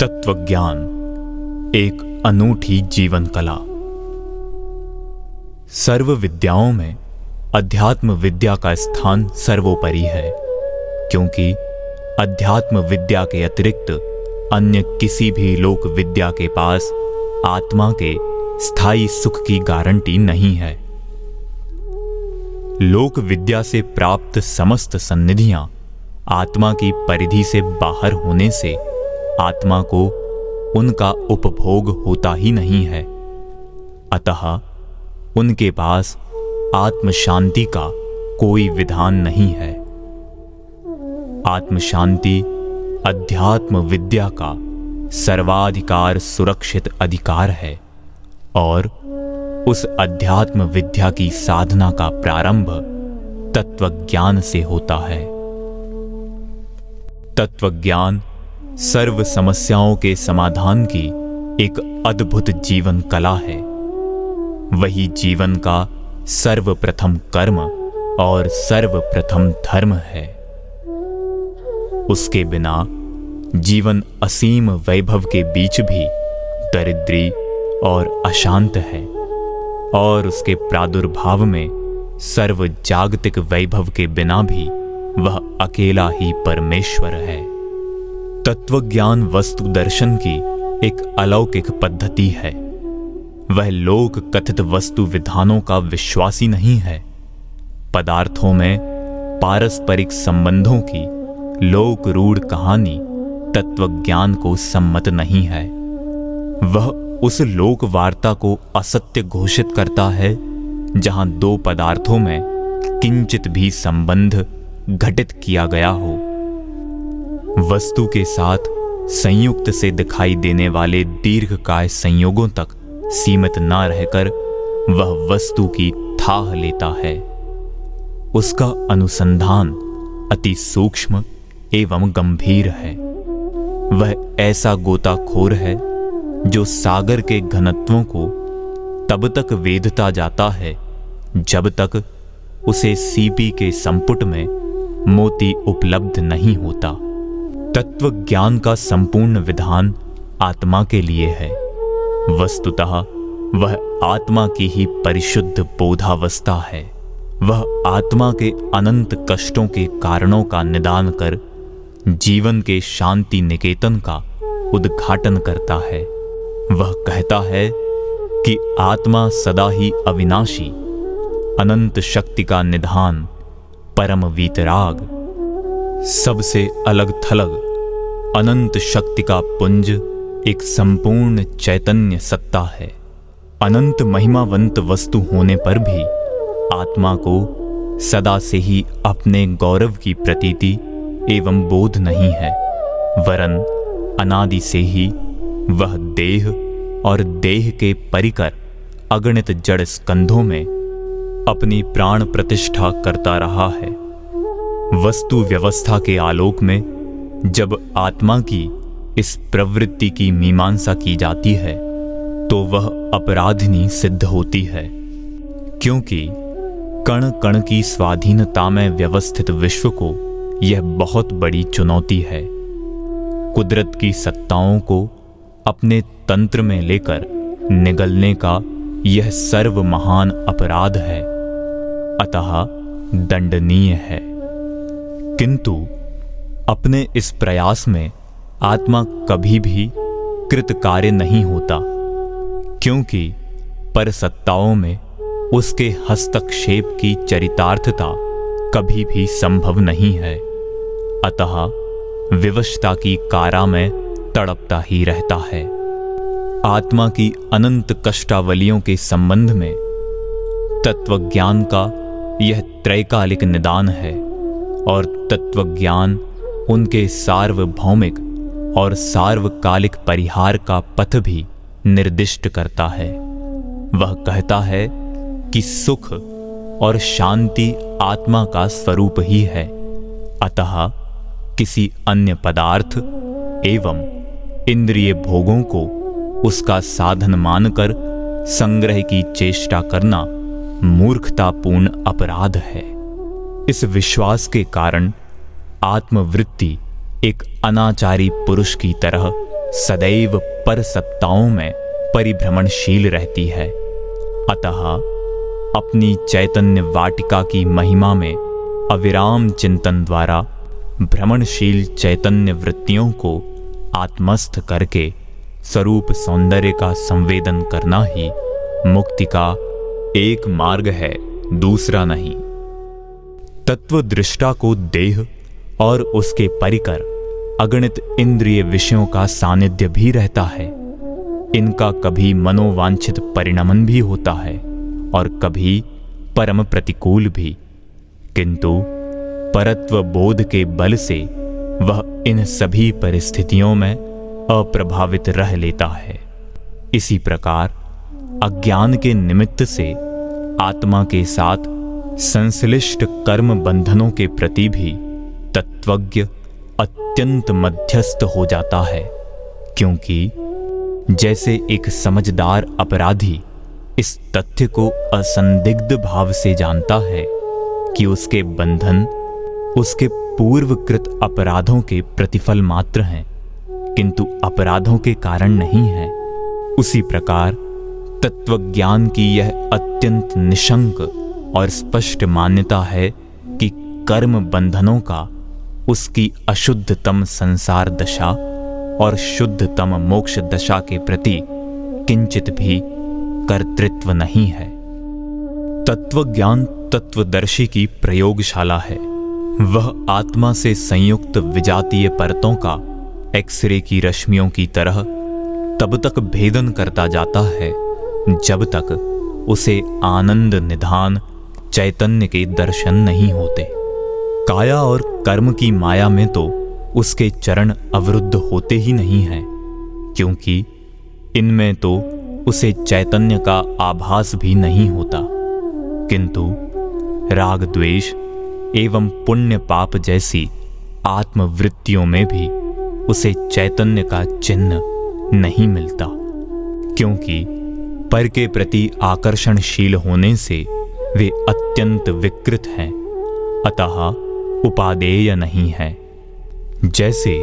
तत्वज्ञान, एक अनूठी जीवन कला सर्व विद्याओं में अध्यात्म विद्या का स्थान सर्वोपरि है, क्योंकि अध्यात्म विद्या के अतिरिक्त अन्य किसी भी लोक विद्या के पास आत्मा के स्थायी सुख की गारंटी नहीं है। लोक विद्या से प्राप्त समस्त सन्निधियाँ आत्मा की परिधि से बाहर होने से आत्मा को उनका उपभोग होता ही नहीं है। अतः उनके पास आत्म शांति का कोई विधान नहीं है। आत्म शांति अध्यात्म विद्या का सर्वाधिकार सुरक्षित अधिकार है और उस अध्यात्म विद्या की साधना का प्रारंभ तत्वज्ञान से होता है। तत्वज्ञान सर्व समस्याओं के समाधान की एक अद्भुत जीवन कला है। वही जीवन का सर्वप्रथम कर्म और सर्वप्रथम धर्म है। उसके बिना जीवन असीम वैभव के बीच भी दरिद्री और अशांत है और उसके प्रादुर्भाव में सर्व जागतिक वैभव के बिना भी वह अकेला ही परमेश्वर है। तत्वज्ञान वस्तु दर्शन की एक अलौकिक पद्धति है। वह लोक कथित वस्तु विधानों का विश्वासी नहीं है। पदार्थों में पारस्परिक संबंधों की लोक रूढ़ कहानी तत्वज्ञान को सम्मत नहीं है। वह उस लोक वार्ता को असत्य घोषित करता है, जहाँ दो पदार्थों में किंचित भी संबंध घटित किया गया हो। वस्तु के साथ संयुक्त से दिखाई देने वाले दीर्घकाय संयोगों तक सीमित न रहकर वह वस्तु की थाह लेता है। उसका अनुसंधान अति सूक्ष्म एवं गंभीर है। वह ऐसा गोताखोर है जो सागर के घनत्वों को तब तक वेधता जाता है जब तक उसे सीपी के संपुट में मोती उपलब्ध नहीं होता। तत्व ज्ञान का संपूर्ण विधान आत्मा के लिए है। वस्तुतः वह आत्मा की ही परिशुद्ध बोधावस्था है। वह आत्मा के अनंत कष्टों के कारणों का निदान कर जीवन के शांति निकेतन का उद्घाटन करता है। वह कहता है कि आत्मा सदा ही अविनाशी, अनंत शक्ति का निधान, परम वीतराग सबसे अलग थलग, अनंत शक्ति का पुंज, एक संपूर्ण चैतन्य सत्ता है। अनंत महिमावंत वस्तु होने पर भी आत्मा को सदा से ही अपने गौरव की प्रतीति एवं बोध नहीं है, वरन अनादि से ही वह देह और देह के परिकर अगणित जड़ स्कंधों में अपनी प्राण प्रतिष्ठा करता रहा है। वस्तु व्यवस्था के आलोक में जब आत्मा की इस प्रवृत्ति की मीमांसा की जाती है तो वह अपराधनी सिद्ध होती है। क्योंकि कण कण की स्वाधीनता में व्यवस्थित विश्व को यह बहुत बड़ी चुनौती है। कुदरत की सत्ताओं को अपने तंत्र में लेकर निगलने का यह सर्व महान अपराध है। अतः दंडनीय है। किंतु अपने इस प्रयास में आत्मा कभी भी कृत कार्य नहीं होता, क्योंकि पर सत्ताओं में उसके हस्तक्षेप की चरितार्थता कभी भी संभव नहीं है। अतः विवशता की कारा में तड़पता ही रहता है। आत्मा की अनंत कष्टावलियों के संबंध में तत्वज्ञान का यह त्रैकालिक निदान है। और तत्वज्ञान उनके सार्वभौमिक और सार्वकालिक परिहार का पथ भी निर्दिष्ट करता है। वह कहता है कि सुख और शांति आत्मा का स्वरूप ही है। अतः किसी अन्य पदार्थ एवं इंद्रिय भोगों को उसका साधन मानकर संग्रह की चेष्टा करना मूर्खतापूर्ण अपराध है। इस विश्वास के कारण आत्मवृत्ति एक अनाचारी पुरुष की तरह सदैव पर सत्ताओं में परिभ्रमणशील रहती है। अतः अपनी चैतन्य वाटिका की महिमा में अविराम चिंतन द्वारा भ्रमणशील चैतन्य वृत्तियों को आत्मस्थ करके स्वरूप सौंदर्य का संवेदन करना ही मुक्ति का एक मार्ग है, दूसरा नहीं। तत्व दृष्टा को देह और उसके परिकर अगणित इंद्रिय विषयों का सानिध्य भी रहता है। इनका कभी मनोवांछित परिणमन भी होता है और कभी परम प्रतिकूल भी। किंतु परत्व बोध के बल से वह इन सभी परिस्थितियों में अप्रभावित रह लेता है। इसी प्रकार अज्ञान के निमित्त से आत्मा के साथ संश्लिष्ट कर्म बंधनों के प्रति भी तत्वज्ञ अत्यंत मध्यस्थ हो जाता है, क्योंकि जैसे एक समझदार अपराधी इस तथ्य को असंदिग्ध भाव से जानता है कि उसके बंधन उसके पूर्वकृत अपराधों के प्रतिफल मात्र हैं, किंतु अपराधों के कारण नहीं है। उसी प्रकार तत्वज्ञान की यह अत्यंत निशंक और स्पष्ट मान्यता है कि कर्म बंधनों का उसकी अशुद्धतम संसार दशा और शुद्धतम मोक्ष दशा के प्रति किंचित भी कर्तृत्व नहीं है। तत्वज्ञान तत्वदर्शी की प्रयोगशाला है। वह आत्मा से संयुक्त विजातीय परतों का एक्सरे की रश्मियों की तरह तब तक भेदन करता जाता है, जब तक उसे आनंद निधान चैतन्य के दर्शन नहीं होते। काया और कर्म की माया में तो उसके चरण अवरुद्ध होते ही नहीं हैं, क्योंकि इनमें तो उसे चैतन्य का आभास भी नहीं होता। किंतु राग द्वेष एवं पुण्य पाप जैसी आत्मवृत्तियों में भी उसे चैतन्य का चिन्ह नहीं मिलता, क्योंकि पर के प्रति आकर्षणशील होने से वे अत्यंत विकृत हैं, अतः उपादेय नहीं है। जैसे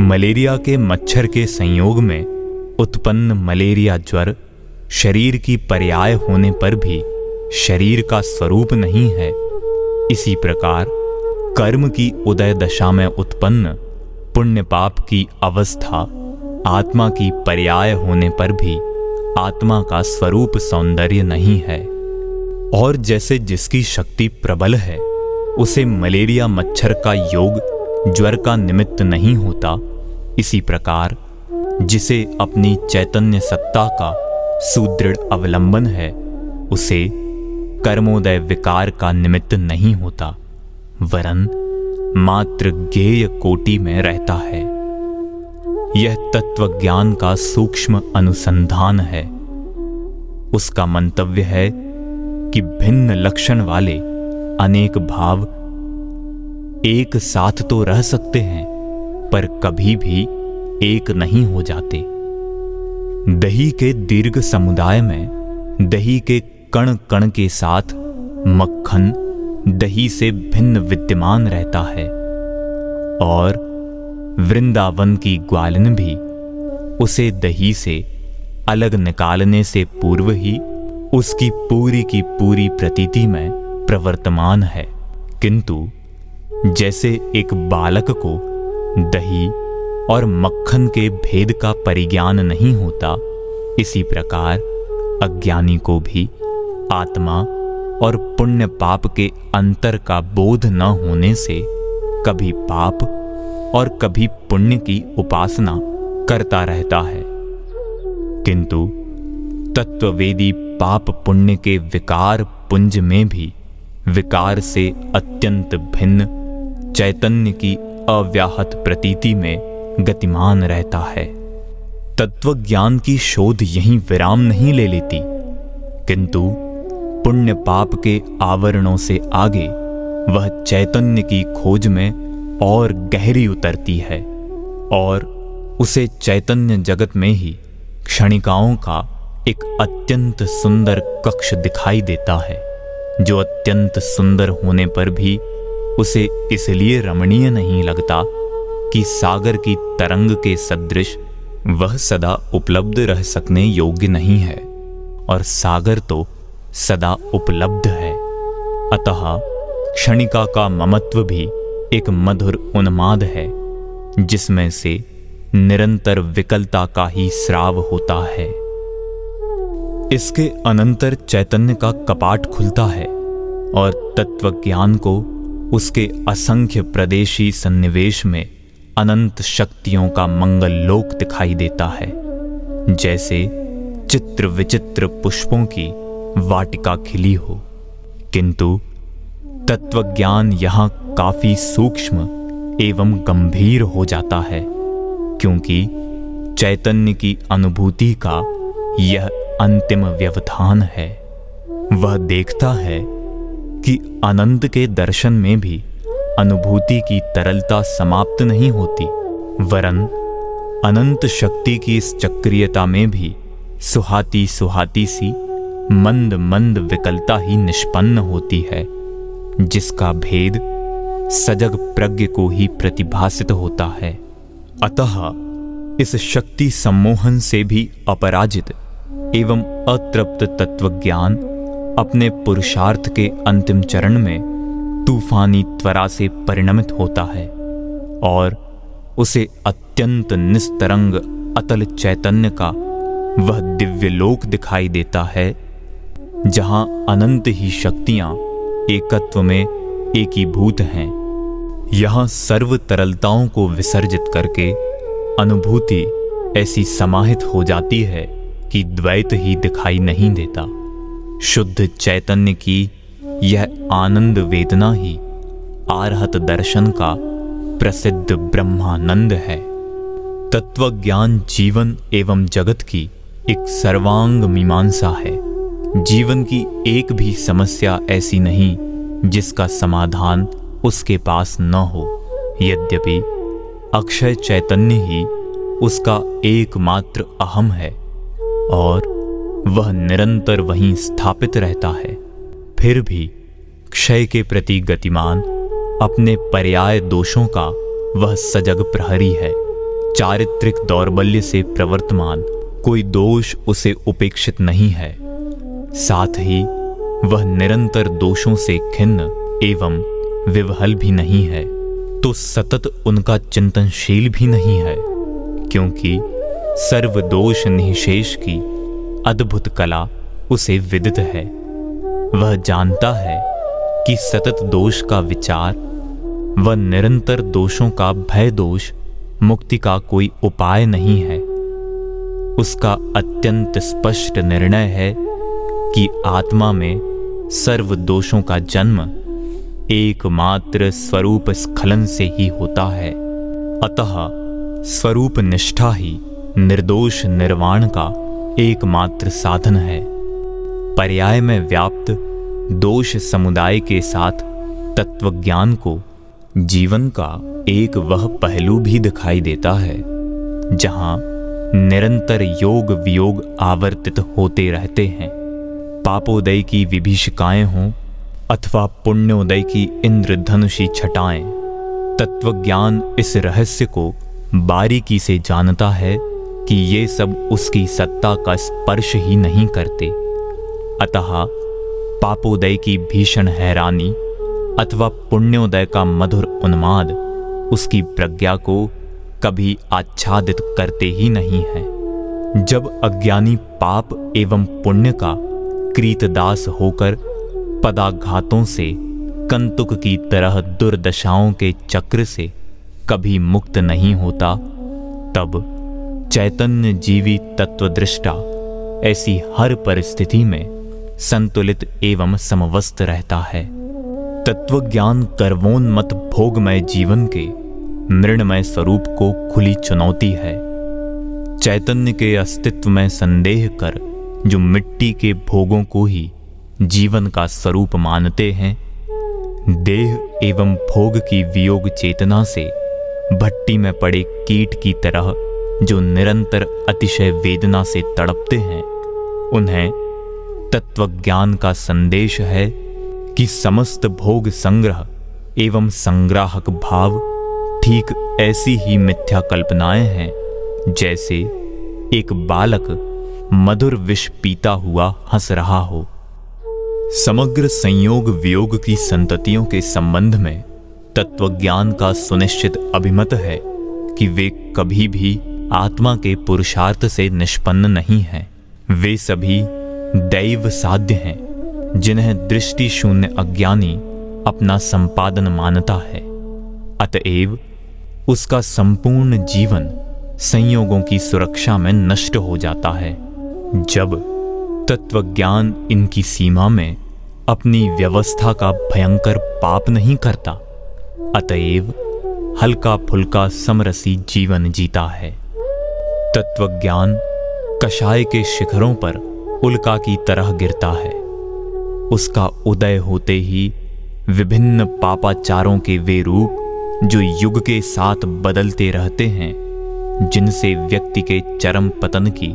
मलेरिया के मच्छर के संयोग में उत्पन्न मलेरिया ज्वर शरीर की पर्याय होने पर भी शरीर का स्वरूप नहीं है, इसी प्रकार कर्म की उदय दशा में उत्पन्न पुण्य पाप की अवस्था आत्मा की पर्याय होने पर भी आत्मा का स्वरूप सौंदर्य नहीं है। और जैसे जिसकी शक्ति प्रबल है, उसे मलेरिया मच्छर का योग ज्वर का निमित्त नहीं होता। इसी प्रकार, जिसे अपनी चैतन्य सत्ता का सुदृढ़ अवलंबन है, उसे कर्मोदय विकार का निमित्त नहीं होता, वरन मात्र गेय कोटि में रहता है। यह तत्व ज्ञान का सूक्ष्म अनुसंधान है। उसका मंतव्य है कि भिन्न लक्षण वाले अनेक भाव एक साथ तो रह सकते हैं, पर कभी भी एक नहीं हो जाते। दही के दीर्घ समुदाय में दही के कण कण के साथ मक्खन दही से भिन्न विद्यमान रहता है, और वृंदावन की ग्वालिन भी उसे दही से अलग निकालने से पूर्व ही उसकी पूरी की पूरी प्रतीति में प्रवर्तमान है। किंतु जैसे एक बालक को दही और मक्खन के भेद का परिज्ञान नहीं होता, इसी प्रकार अज्ञानी को भी आत्मा और पुण्य पाप के अंतर का बोध न होने से कभी पाप और कभी पुण्य की उपासना करता रहता है। किंतु तत्ववेदी पाप पुण्य के विकार पुंज में भी, विकार से अत्यंत भिन्न, चैतन्य की अव्याहत प्रतीति में गतिमान रहता है। तत्वज्ञान की शोध यहीं विराम नहीं ले लेती। किंतु पुण्य पाप के आवरणों से आगे, वह चैतन्य की खोज में और गहरी उतरती है और उसे चैतन्य जगत में ही क्षणिकाओं का एक अत्यंत सुंदर कक्ष दिखाई देता है, जो अत्यंत सुंदर होने पर भी उसे इसलिए रमणीय नहीं लगता कि सागर की तरंग के सदृश वह सदा उपलब्ध रह सकने योग्य नहीं है, और सागर तो सदा उपलब्ध है। अतः क्षणिका का ममत्व भी एक मधुर उन्माद है, जिसमें से निरंतर विकलता का ही श्राव होता है। इसके अनंतर चैतन्य का कपाट खुलता है और तत्व ज्ञान को उसके असंख्य प्रदेशी सन्निवेश में अनंत शक्तियों का मंगल लोक दिखाई देता है, जैसे चित्र विचित्र पुष्पों की वाटिका खिली हो। किंतु तत्वज्ञान यहाँ काफ़ी सूक्ष्म एवं गंभीर हो जाता है, क्योंकि चैतन्य की अनुभूति का यह अंतिम व्यवधान है। वह देखता है कि आनंद के दर्शन में भी अनुभूति की तरलता समाप्त नहीं होती, वरन अनंत शक्ति की इस चक्रियता में भी सुहाती सुहाती सी मंद मंद विकलता ही निष्पन्न होती है, जिसका भेद सजग प्रज्ञ को ही प्रतिभासित होता है। अतः इस शक्ति सम्मोहन से भी अपराजित एवं अतृप्त तत्वज्ञान अपने पुरुषार्थ के अंतिम चरण में तूफानी त्वरा से परिणमित होता है और उसे अत्यंत निस्तरंग अतल चैतन्य का वह दिव्य लोक दिखाई देता है, जहाँ अनंत ही शक्तियाँ एकत्व में एकीभूत हैं। यहाँ सर्व तरलताओं को विसर्जित करके अनुभूति ऐसी समाहित हो जाती है। कि द्वैत ही दिखाई नहीं देता। शुद्ध चैतन्य की यह आनंद वेदना ही आरहत दर्शन का प्रसिद्ध ब्रह्मानंद है। तत्व ज्ञान जीवन एवं जगत की एक सर्वांग मीमांसा है। जीवन की एक भी समस्या ऐसी नहीं जिसका समाधान उसके पास न हो। यद्यपि अक्षय चैतन्य ही उसका एकमात्र अहम है। और वह निरंतर वहीं स्थापित रहता है। फिर भी क्षय के प्रति गतिमान अपने पर्याय दोषों का वह सजग प्रहरी है। चारित्रिक दौर्बल्य से प्रवर्तमान कोई दोष उसे उपेक्षित नहीं है। साथ ही वह निरंतर दोषों से खिन्न एवं विवहल भी नहीं है तो सतत उनका चिंतनशील भी नहीं है, क्योंकि सर्वदोष निशेष की अद्भुत कला उसे विदित है। वह जानता है कि सतत दोष का विचार व निरंतर दोषों का भय दोष मुक्ति का कोई उपाय नहीं है। उसका अत्यंत स्पष्ट निर्णय है कि आत्मा में सर्व दोषों का जन्म एकमात्र स्वरूप स्खलन से ही होता है। अतः स्वरूप निष्ठा ही निर्दोष निर्वाण का एकमात्र साधन है। पर्याय में व्याप्त दोष समुदाय के साथ तत्वज्ञान को जीवन का एक वह पहलू भी दिखाई देता है, जहाँ निरंतर योग वियोग आवर्तित होते रहते हैं। पापोदय की विभीषिकाएँ हों अथवा पुण्योदय की इंद्रधनुषी छटाएँ, तत्वज्ञान इस रहस्य को बारीकी से जानता है कि ये सब उसकी सत्ता का स्पर्श ही नहीं करते। अतः पापोदय की भीषण हैरानी अथवा पुण्योदय का मधुर उन्माद उसकी प्रज्ञा को कभी आच्छादित करते ही नहीं है। जब अज्ञानी पाप एवं पुण्य का कृतदास होकर पदाघातों से, कंतुक की तरह दुर्दशाओं के चक्र से कभी मुक्त नहीं होता, तब चैतन्य जीवी तत्वदृष्टा। ऐसी हर परिस्थिति में संतुलित एवं समवस्थ रहता है। तत्वज्ञान कर्वोन्मत भोगमय जीवन के मृणमय स्वरूप को खुली चुनौती है। चैतन्य के अस्तित्व में संदेह कर जो मिट्टी के भोगों को ही जीवन का स्वरूप मानते हैं, देह एवं भोग की वियोग चेतना से भट्टी में पड़े कीट की तरह जो निरंतर अतिशय वेदना से तड़पते हैं, उन्हें तत्वज्ञान का संदेश है कि समस्त भोग संग्रह एवं संग्राहक भाव ठीक ऐसी ही मिथ्या कल्पनाएँ हैं, जैसे एक बालक मधुर विष पीता हुआ हंस रहा हो। समग्र संयोग वियोग की संततियों के संबंध में तत्वज्ञान का सुनिश्चित अभिमत है कि वे कभी भी आत्मा के पुरुषार्थ से निष्पन्न नहीं हैं। वे सभी दैव साध्य हैं, जिन्हें दृष्टि शून्य अज्ञानी अपना संपादन मानता है। अतएव उसका संपूर्ण जीवन संयोगों की सुरक्षा में नष्ट हो जाता है। जब तत्वज्ञान इनकी सीमा में अपनी व्यवस्था का भयंकर पाप नहीं करता, अतएव हल्का फुल्का समरसी जीवन जीता है। तत्वज्ञान कषाय के शिखरों पर उल्का की तरह गिरता है। उसका उदय होते ही विभिन्न पापाचारों के वे रूप जो युग के साथ बदलते रहते हैं, जिनसे व्यक्ति के चरम पतन की,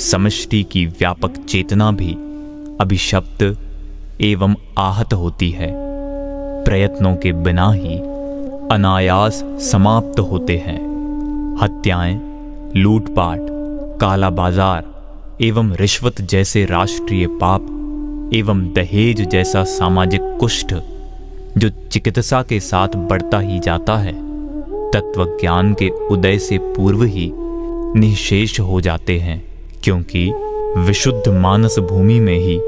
समष्टि की व्यापक चेतना भी अभिशप्त एवं आहत होती है। प्रयत्नों के बिना ही अनायास समाप्त होते हैं। हत्याएँ लूटपाट, काला बाज़ार एवं रिश्वत जैसे राष्ट्रीय पाप एवं दहेज जैसा सामाजिक कुष्ठ जो चिकित्सा के साथ बढ़ता ही जाता है, तत्वज्ञान के उदय से पूर्व ही निशेष हो जाते हैं, क्योंकि विशुद्ध मानस भूमि में ही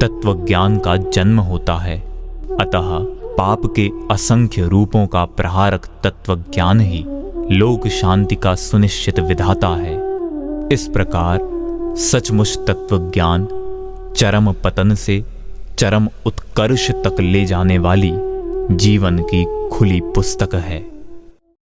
तत्वज्ञान का जन्म होता है। अतः पाप के असंख्य रूपों का प्रहारक तत्वज्ञान ही। लोक शांति का सुनिश्चित विधाता है। इस प्रकार सचमुच तत्व ज्ञान चरम पतन से चरम उत्कर्ष तक ले जाने वाली जीवन की खुली पुस्तक है।